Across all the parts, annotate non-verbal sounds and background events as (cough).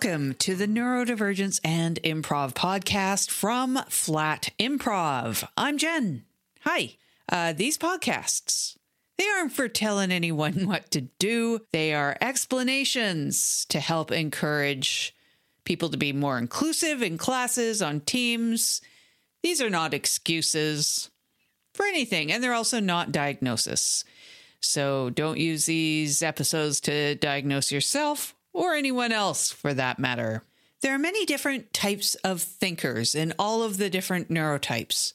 Welcome to the Neurodivergence and Improv podcast from Flat Improv. I'm Jen. Hi. Uh, these podcasts, they aren't for telling anyone (laughs) what to do, they are explanations to help encourage people to be more inclusive in classes, on teams. These are not excuses for anything, and they're also not diagnosis. So don't use these episodes to diagnose yourself or anyone else for that matter. There are many different types of thinkers in all of the different neurotypes.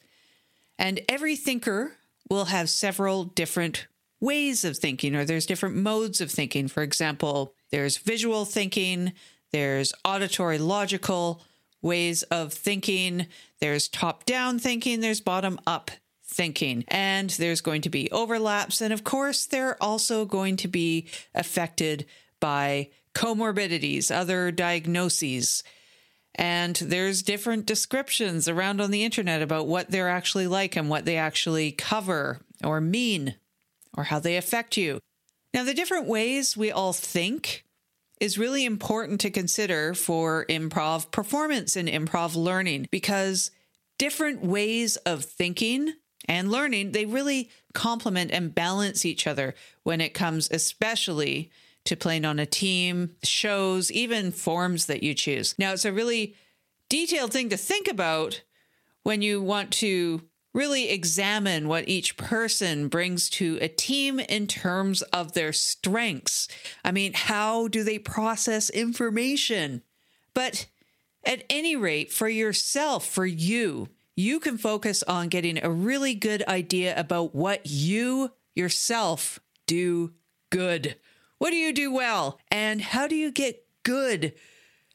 And every thinker will have several different ways of thinking, or there's different modes of thinking. For example, there's visual thinking, there's auditory logical ways of thinking, there's top down thinking, there's bottom up thinking. And there's going to be overlaps. And of course, they're also going to be affected by comorbidities, other diagnoses. And there's different descriptions around on the internet about what they're actually like and what they actually cover or mean or how they affect you. Now, the different ways we all think is really important to consider for improv performance and improv learning because different ways of thinking and learning, they really complement and balance each other when it comes especially to playing on a team, shows, even forms that you choose. Now, it's a really detailed thing to think about when you want to really examine what each person brings to a team in terms of their strengths. I mean, how do they process information? But at any rate, for yourself, for you, you can focus on getting a really good idea about what you yourself do good. What do you do well? And how do you get good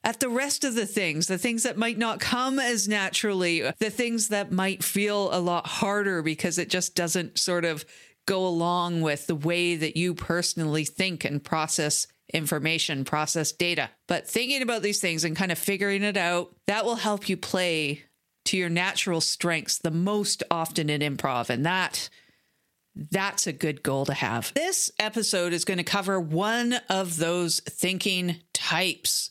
at the rest of the things, the things that might not come as naturally, the things that might feel a lot harder because it just doesn't sort of go along with the way that you personally think and process information, process data. But thinking about these things and kind of figuring it out, that will help you play to your natural strengths the most often in improv. And that that's a good goal to have. This episode is going to cover one of those thinking types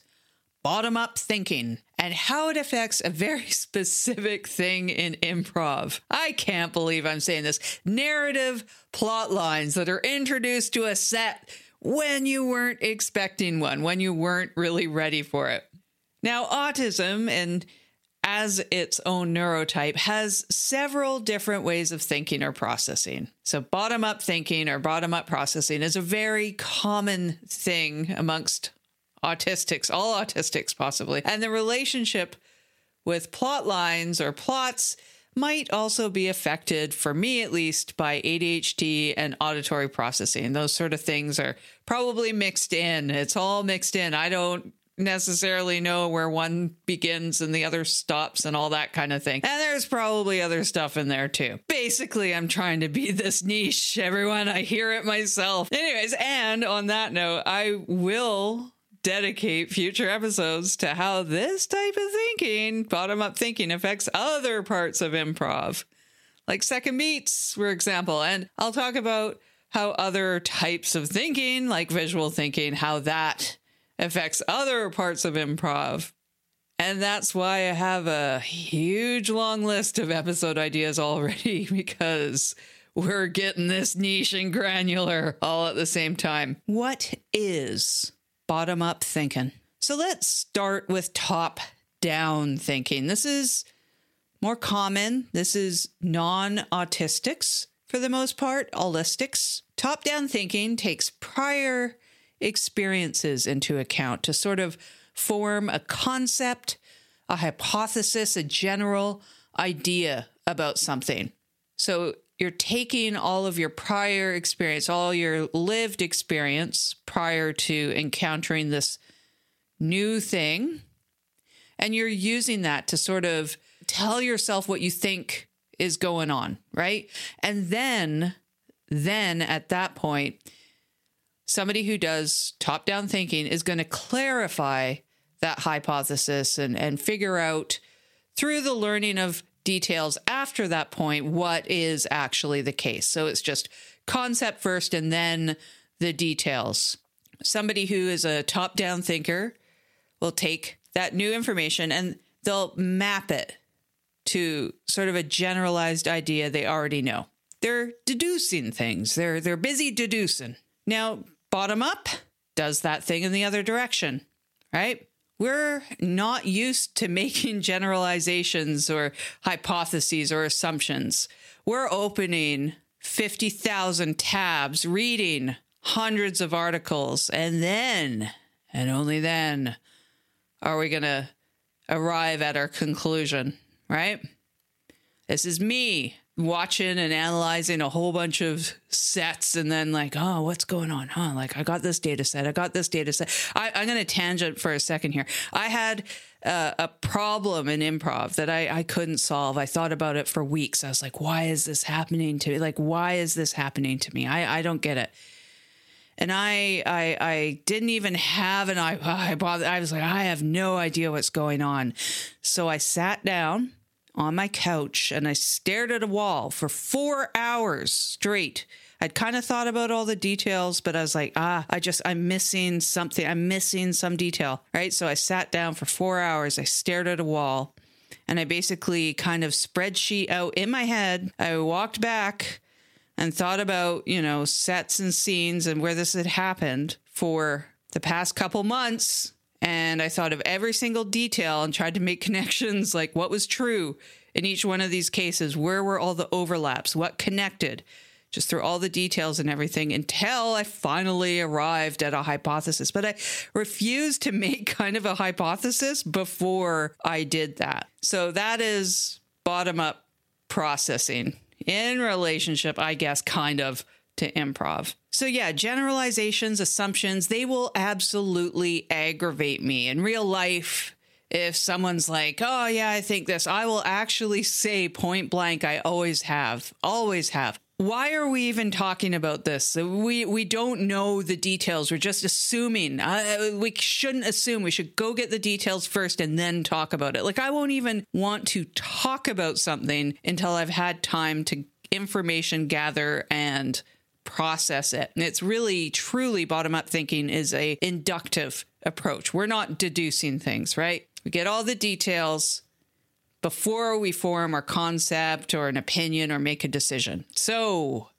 bottom up thinking and how it affects a very (laughs) specific thing in improv. I can't believe I'm saying this narrative plot lines that are introduced to a set when you weren't expecting one, when you weren't really ready for it. Now, autism and as its own neurotype, has several different ways of thinking or processing. So, bottom up thinking or bottom up processing is a very common thing amongst autistics, all autistics possibly. And the relationship with plot lines or plots might also be affected, for me at least, by ADHD and auditory processing. Those sort of things are probably mixed in. It's all mixed in. I don't necessarily know where one begins and the other stops and all that kind of thing. And there's probably other stuff in there too. Basically, I'm trying to be this niche, everyone. I hear it myself. Anyways, and on that note, I will dedicate future episodes to how this type of thinking, bottom up thinking, affects other parts of improv, like second beats, for example. And I'll talk about how other types of thinking, like visual thinking, how that affects other parts of improv. And that's why I have a huge long list of episode ideas already (laughs) because we're getting this niche and granular all at the same time. What is bottom up thinking? So let's start with top down thinking. This is more common. This is non autistics for the most part, allistics. Top down thinking takes prior experiences into account to sort of form a concept, a hypothesis, a general idea about something. So you're taking all of your prior experience, all your lived experience prior to encountering this new thing, and you're using that to sort of tell yourself what you think is going on, right? And then then at that point, somebody who does top down thinking is going to clarify that hypothesis and, and figure out through the learning of details after that point what is actually the case. So it's just concept first and then the details. Somebody who is a top down thinker will take that new information and they'll map it to sort of a generalized idea they already know. They're deducing things. They're they're busy deducing. Now, bottom up does that thing in the other direction, right? We're not used to making (laughs) generalizations or hypotheses or assumptions. We're opening 50,000 tabs, reading hundreds of articles, and then, and only then, are we going to arrive at our conclusion, right? This is me watching and analyzing a whole bunch of sets and then like oh what's going on huh? Like i got this data set. I got this data set. I, am going to tangent for a second here. I had uh, a problem in improv that I, I couldn't solve. I thought about it for weeks. I was like why is this happening to me? Like why is this happening to me? I, I don't get it. And I, I, I didn't even have an I, I, bothered. I was like, I have no idea what's going on. So I sat down on my couch and I stared at a wall for four hours straight. I'd kind of thought about all the details, but I was like, ah, I just, I'm missing something. I'm missing some detail, right? So I sat down for four hours. I stared at a wall and I basically kind of spreadsheet out in my head. I walked back and thought about, you know, sets and scenes and where this had happened for the past couple months and I thought of every single detail and tried to make (laughs) connections like what was true in each one of these cases. Where were all the overlaps? What connected? Just through all the details and everything until I finally arrived at a hypothesis. But I refused to (laughs) make kind of a hypothesis before I did that. So that is bottom up processing in relationship, I guess, kind of to improv. So, yeah, generalizations, assumptions, they will absolutely aggravate me. In real life, if someone's like, oh, yeah, I think this, I will actually say point blank, I always have, always have. Why are we even talking about this? We we don't know the details. We're just assuming. Uh, we shouldn't assume. We should go get the details first and then talk about it. Like I won't even want to talk about something until I've had time to information gather and process it. And it's really truly bottom up thinking is a inductive approach. We're not deducing things, right? We get all the details before we form our concept or an opinion or make a decision. So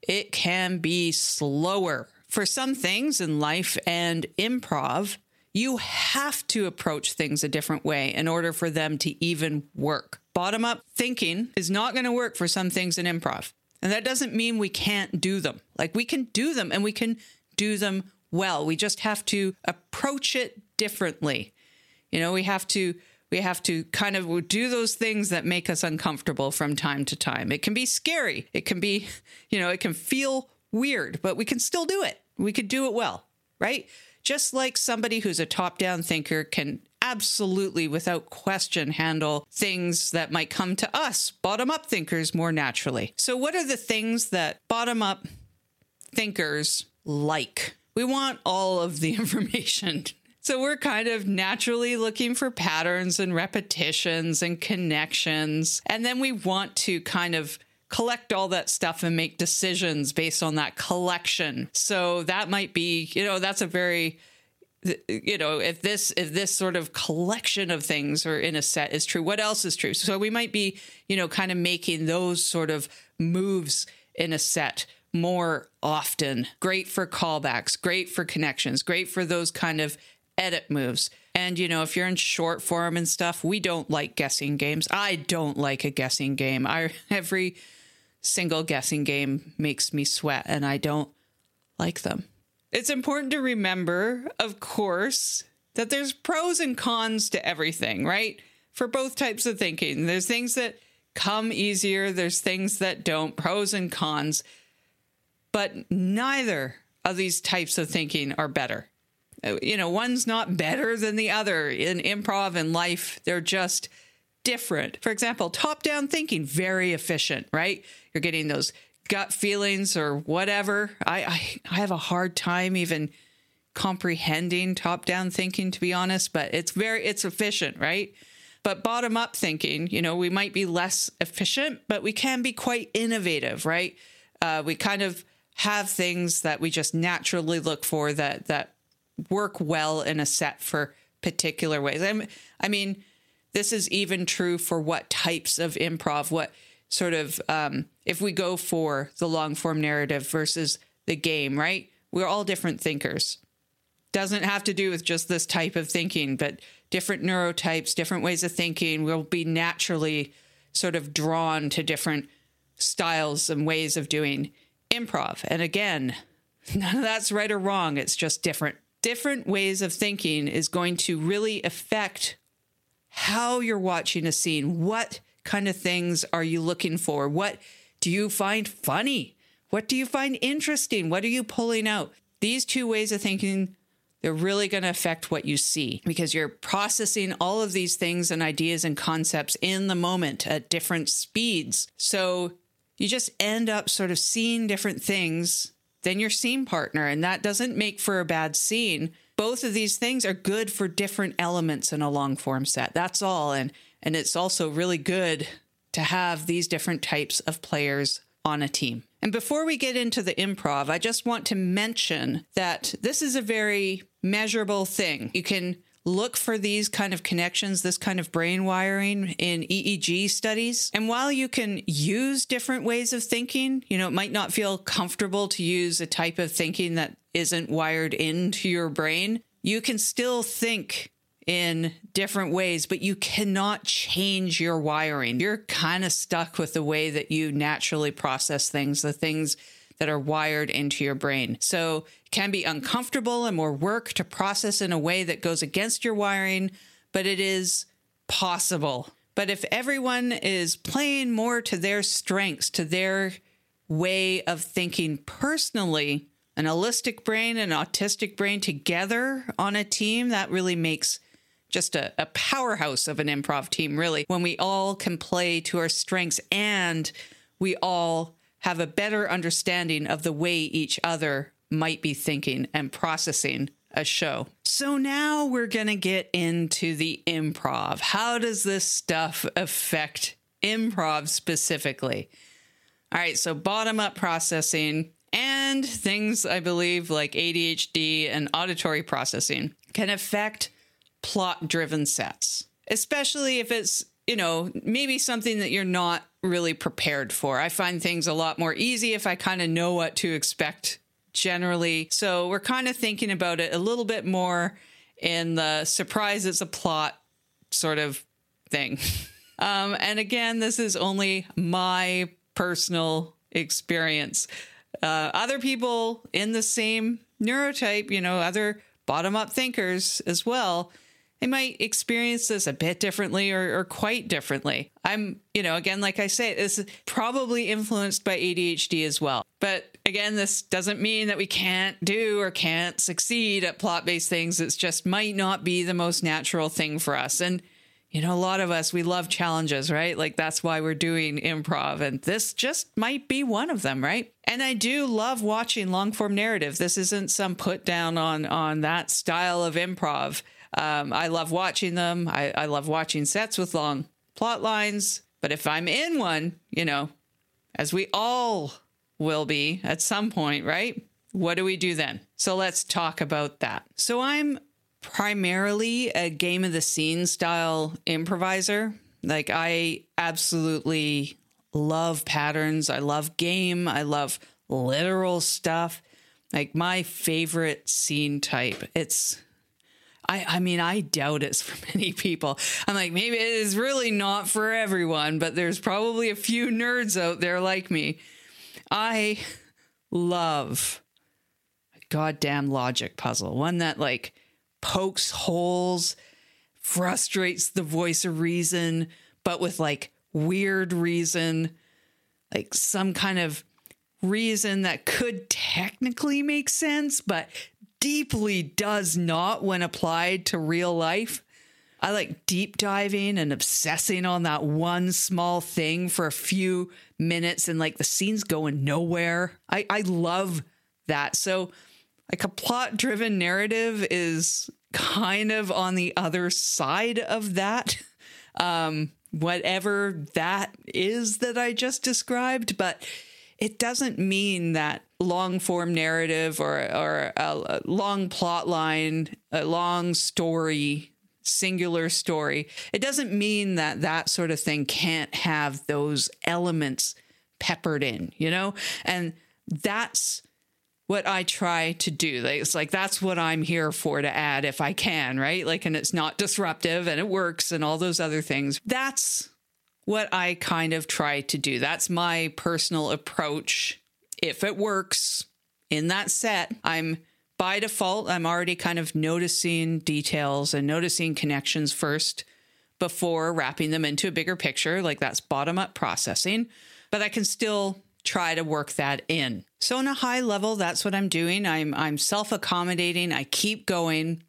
it can be slower. For some things in life and improv, you have to approach things a different way in order for them to even work. Bottom up thinking is not going to work for some things in improv. And that doesn't mean we can't do them. Like we can do them and we can do them well. We just have to approach it differently. You know, we have to we have to kind of do those things that make us uncomfortable from time to time. It can be scary. It can be, (laughs) you know, it can feel weird, but we can still do it. We could do it well, right? Just like somebody who's a top-down thinker can absolutely, without question, handle things that might come to us, bottom up thinkers, more naturally. So, what are the things that bottom up thinkers like? We want all of the (laughs) information. So, we're kind of naturally looking for patterns and repetitions and connections. And then we want to kind of collect all that stuff and make decisions based on that collection. So that might be, you know, that's a very you know if this if this sort of collection of things or in a set is true what else is true? So we might be you know kind of making those sort of moves in a set more often. Great for callbacks great for connections great for those kind of edit moves. And you know if you're in short form and stuff we don't like guessing games. I don't like a guessing game. I (laughs) every single guessing game makes me sweat and i don't like them it's important to remember, of course, that there's pros and cons to everything, right? For both types of thinking. There's things that come easier, there's things that don't, pros and cons. But neither of these types of thinking are better. Uh, you know, one's not better than the other in improv and life. They're just different. For example, top down thinking, very efficient, right? You're getting those gut feelings or whatever. I, I, I have a hard time even comprehending top down thinking, to be honest, but it's very, it's efficient, right? But bottom up thinking, you know, we might be less efficient, but we can be quite innovative, right? Uh, we kind of have things that we just naturally look for that that work well in a set for particular ways. I'm, I mean, this is even true for what types of improv, what sort of, um, if we go for the long form narrative versus the game, right? We're all different thinkers. Doesn't have to do with just this type of thinking, but different neurotypes, different ways of thinking will be naturally sort of drawn to different styles and ways of doing improv. And again, (laughs) none of that's right or wrong. It's just different. Different ways of thinking is going to really affect how you're watching a scene. What kind of things are you looking for? What do you find funny? What do you find interesting? What are you pulling out? These two ways of thinking, they're really going to affect what you see because you're processing all of these things and ideas and concepts in the moment at different speeds. So you just end up sort of seeing different things than your scene partner. And that doesn't make for a bad scene. Both of these things are good for different elements in a long form set. That's all. And and it's also really good to have these different types of players on a team. And before we get into the improv, I just want to mention that this is a very measurable thing. You can look for these kind of connections, this kind of brain wiring in EEG studies. And while you can use different ways of thinking, you know, it might not feel comfortable to use a type of thinking that isn't wired into your brain, you can still think in different ways, but you cannot change your wiring. You're kind of stuck with the way that you naturally process things, the things that are wired into your brain. So it can be uncomfortable and more work to process in a way that goes against your wiring, but it is possible. But if everyone is playing more to their strengths, to their way of thinking personally, an allistic brain and an autistic brain together on a team, that really makes just a, a powerhouse of an improv team, really, when we all can play to our strengths and we all have a better understanding of the way each other might be thinking and processing a show. So now we're going to get into the improv. How does this stuff affect improv specifically? All right, so bottom up processing and things I believe like ADHD and auditory processing can affect plot driven sets, especially if it's, you know, maybe something that you're not really prepared for. I find things a lot more easy if I kind of know what to expect generally. So we're kind of thinking about it a little bit more in the surprise it's a plot sort of thing. (laughs) Um, and again, this is only my personal experience. Uh, other people in the same neurotype, you know, other bottom up thinkers as well, they might experience this a bit differently or, or, quite differently. I'm, you know, again, like I say, this is probably influenced by ADHD as well. But again, this doesn't mean that we can't do or can't succeed at plot based things. It just might not be the most natural thing for us. And, you know, a lot of us, we love challenges, right? Like that's why we're doing improv. And this just might be one of them, right? And I do love watching long form narrative. This isn't some put down on, on that style of improv. Um, I love watching them. I, I love watching sets with long plot lines. But if I'm in one, you know, as we all will be at some point, right? What do we do then? So let's talk about that. So I'm primarily a game of the scene style improviser. Like I absolutely love patterns. I love game. I love literal stuff. Like my favorite scene type. It's I, I mean, I doubt it's for (laughs) many people. I'm like, maybe it is really not for everyone, but there's probably a few nerds out there like me. I love a goddamn logic puzzle, one that like pokes holes, frustrates the voice of reason, but with like weird reason, like some kind of reason that could technically make sense, but deeply does not when applied to real life. I like deep diving and obsessing on that one small thing for a few minutes and like the scene's going nowhere. I, I love that. So, like a plot driven narrative is kind of on the other side of that. (laughs) Um, whatever that is that I just described, but it doesn't mean that long form narrative or, or a, long plot line, a long story, singular story, it doesn't mean that that sort of thing can't have those elements peppered in, you know? And that's what I try to do. It's like that's what I'm here for to add if I can, right? Like, and it's not disruptive and it works and all those other things. That's what I kind of try to do. That's my personal approach. If it works in that set, I'm by default, I'm already kind of noticing details and noticing connections first before wrapping them into a bigger picture. Like that's bottom up processing, but I can still try to work that in. So on a high level, that's what I'm doing. I'm I'm self-accommodating. I keep going.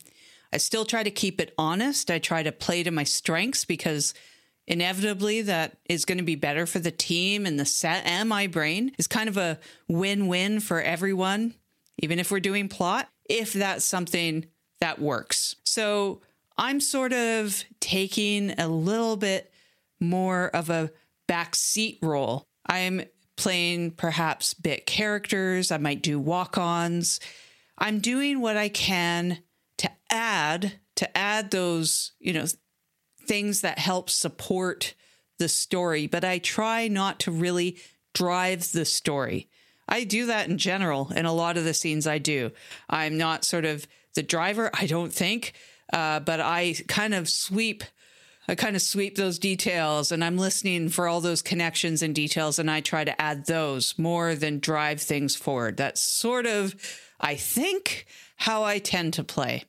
I still try to keep it honest. I try to play to my strengths because inevitably that is going to be better for the team and the set and my brain is kind of a win-win for everyone even if we're doing plot if that's something that works so i'm sort of taking a little bit more of a backseat role i'm playing perhaps bit characters i might do walk-ons i'm doing what i can to add to add those you know things that help support the story, but I try not to really drive the story. I do that in general in a lot of the scenes I do. I'm not sort of the driver, I don't think, uh, but I kind of sweep. I kind of sweep those details and I'm listening for all those connections and details and I try to add those more than drive things forward. That's sort of, I think, how I tend to play.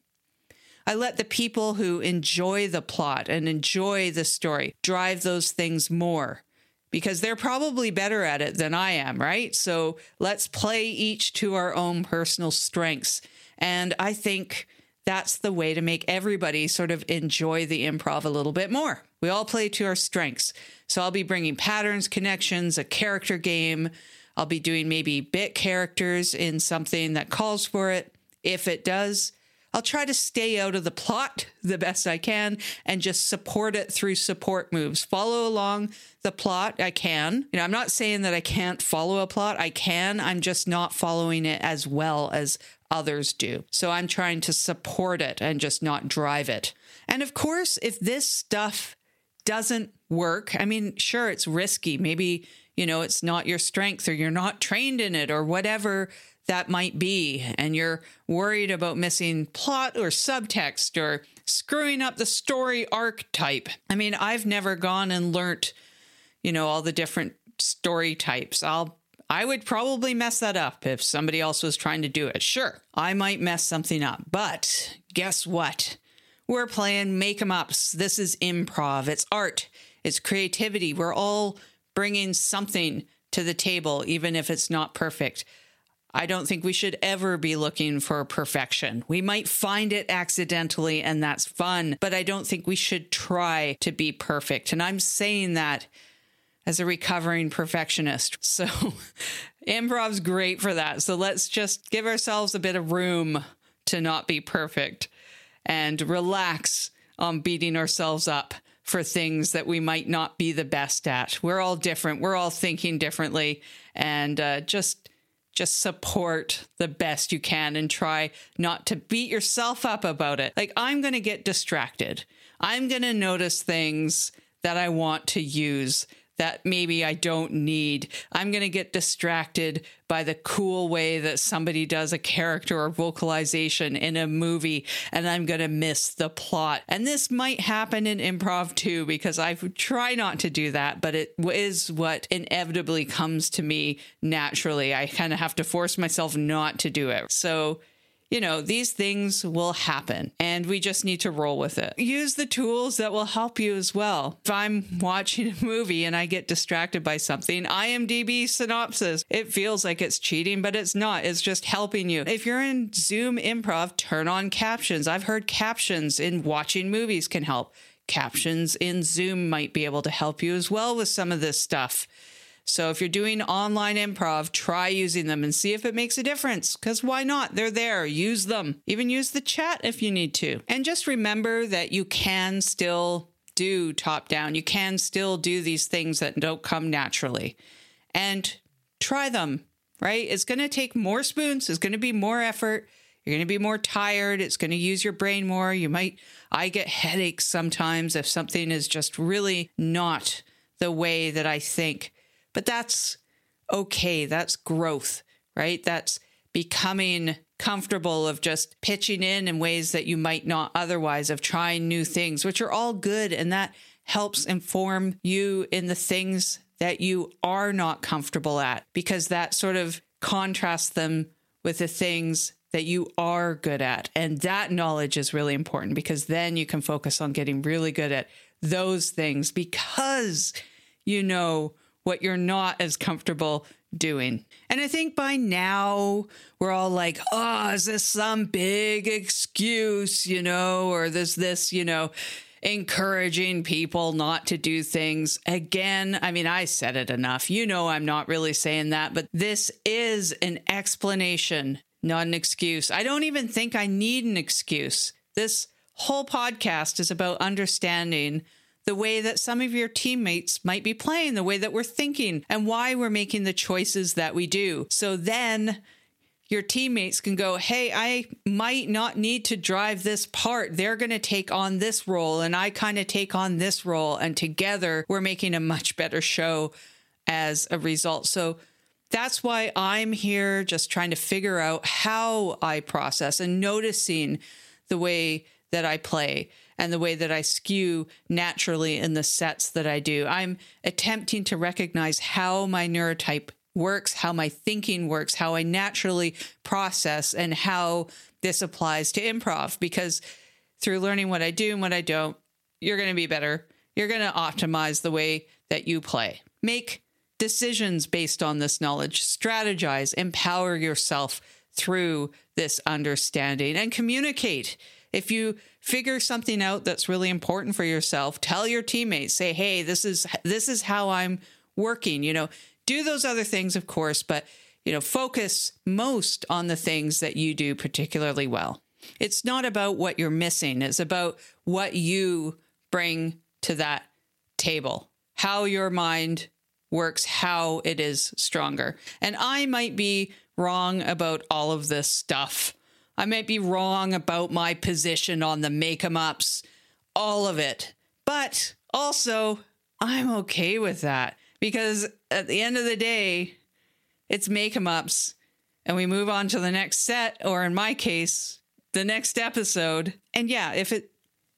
I let the people who enjoy the plot and enjoy the story drive those things more because they're probably better at it than I am, right? So let's play each to our own personal strengths. And I think that's the way to make everybody sort of enjoy the improv a little bit more. We all play to our strengths. So I'll be bringing patterns, connections, a character game. I'll be doing maybe bit characters in something that calls for it. If it does, I'll try to stay out of the plot (laughs) the best I can and just support it through support moves. Follow along the plot. I can. You know, I'm not saying that I can't follow a plot. I can. I'm just not following it as well as others do. So I'm trying to support it and just not drive it. And of course, if this stuff doesn't work, I mean, sure, it's risky. Maybe, you know, it's not your strength or you're not trained in it or whatever that might be, and you're worried about missing plot or subtext or screwing up the story archetype. I mean, I've never gone and learnt, you know, all the different story types. I'll I would probably mess that up if somebody else was trying to do it. Sure, I might mess something up, but guess what? We're playing make em ups. This is improv. It's art. It's creativity. We're all bringing something to the table, even if it's not perfect. I don't think we should ever be looking for perfection. We might find it accidentally, and that's fun, but I don't think we should try to be perfect. And I'm saying that as a recovering perfectionist. (laughs) So, improv's great for that. So, let's just give ourselves a bit of room to not be perfect and relax on beating ourselves up for things that we might not be the best at. We're all different, we're all thinking differently, and uh, just just support the best you can and try not to beat yourself up about it. Like, I'm going to get distracted. I'm going to notice things that I want to use that maybe I don't need. I'm going to get distracted by the cool way that somebody does a character or vocalization in a movie, and I'm going to miss the plot. And this might happen in improv too, because I try not to do that, but it is what inevitably comes to me naturally. I kind of have to force myself not to do it. So, you know, these things will happen and we just need to roll with it. Use the tools that will help you as well. If I'm watching a movie and I get distracted by something, IMDb synopsis, it feels like it's cheating, but it's not. It's just helping you. If you're in Zoom improv, turn on captions. I've heard captions in watching movies can help. Captions in Zoom might be able to help you as well with some of this stuff. So if you're doing online improv, try using them and see if it makes a difference. Because why not? They're there. Use them. Even use the chat if you need to. And just remember that you can still do top down. You can still do these things that don't come naturally. And try them, right? It's going to take more spoons, it's going to be more effort. You're going to be more tired. It's going to use your brain more. You might, I get headaches sometimes if something is just really not the way that I think. But that's okay. That's growth, right? That's becoming comfortable of just pitching in in ways that you might not otherwise of trying new things, which are all good. And that helps inform you in the things that you are not comfortable at because that sort of contrasts them with the things that you are good at. And that knowledge is really important because then you can focus on getting really good at those things because you know what you're not as comfortable doing. And I think by now we're all like, oh, is this some big excuse, you know, or there's this, you know, encouraging people not to do things. Again, I mean, I said it enough. You know, I'm not really saying that, but this is an explanation, not an excuse. I don't even think I need an excuse. This whole podcast is about understanding the way that some of your teammates might be playing, the way that we're thinking, and why we're making the choices that we do. So then your teammates can go, Hey, I might not need to drive this part. They're going to take on this role, and I kind of take on this role. And together, we're making a much better show as a result. So that's why I'm here, just trying to figure out how I process and noticing the way that I play and the way that I skew naturally in the sets that I do. I'm attempting to recognize how my neurotype works, how my thinking works, how I naturally process, and how this applies to improv. Because through learning what I do and what I don't, you're going to be better. You're going to optimize the way that you play. Make decisions based on this knowledge, strategize, empower yourself through this understanding, and communicate. If you figure something out that's really important for yourself, tell your teammates, say, "Hey, this is this is how I'm working." You know, do those other things, of course, but you know, focus most on the things that you do particularly well. It's not about what you're missing, it's about what you bring to that table, how your mind works, how it is stronger. And I might be wrong about all of this stuff. I might be wrong about my position on the make em ups, all of it. But also, I'm okay with that because at the end of the day, it's make em ups and we move on to the next set, or in my case, the next episode. And yeah, if it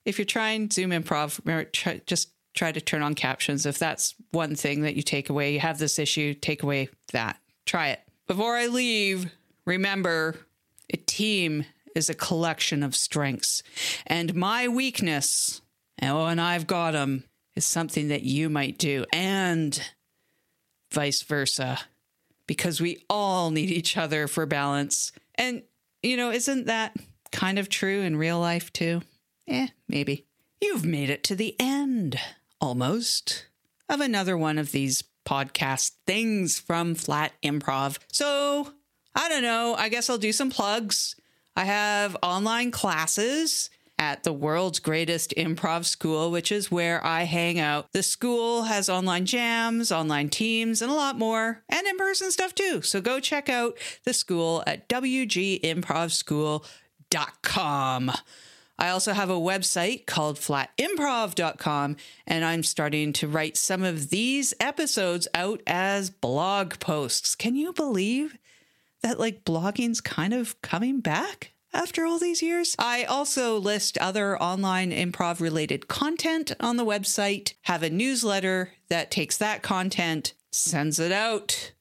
if you're trying Zoom improv, try, just try to turn on captions. If that's one thing that you take away, you have this issue, take away that. Try it. Before I leave, remember a team is a collection of strengths. And my weakness, oh, and I've got them, is something that you might do, and vice versa, because we all need each other for balance. And, you know, isn't that kind of true in real life too? Eh, maybe. You've made it to the end, almost, of another one of these podcast things from Flat Improv. So I don't know. I guess I'll do some plugs. I have online classes at the world's greatest improv school, which is where I hang out. The school has online jams, online teams, and a lot more, and in person stuff too. So go check out the school at wgimprovschool.com. I also have a website called flatimprov.com, and I'm starting to write some of these episodes out as blog posts. Can you believe that like blogging's kind of coming back after all these years. I also list other online improv related content on the website, have a newsletter that takes that content, sends it out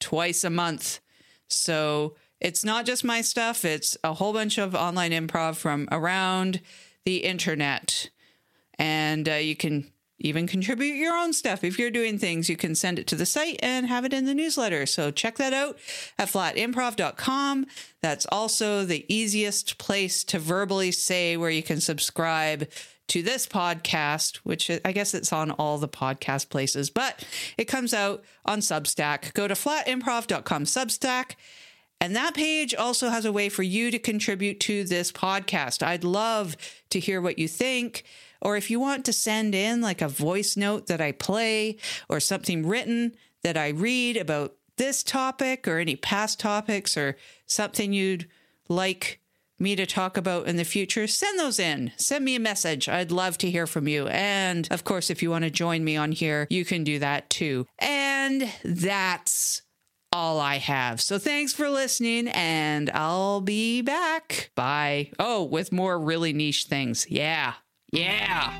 twice a month. So it's not just my stuff, it's a whole bunch of online improv from around the internet. And uh, you can even contribute your own stuff. If you're doing things, you can send it to the site and have it in the newsletter. So check that out at flatimprov.com. That's also the easiest place to verbally say where you can subscribe to this podcast, which I guess it's on all the podcast places, but it comes out on Substack. Go to flatimprov.com Substack. And that page also has a way for you to contribute to this podcast. I'd love to hear what you think. Or if you want to send in like a voice note that I play or something written that I read about this topic or any past topics or something you'd like me to talk about in the future, send those in. Send me a message. I'd love to hear from you. And of course, if you want to join me on here, you can do that too. And that's all I have. So thanks for listening, and I'll be back. Bye. Oh, with more really niche things. Yeah. Yeah.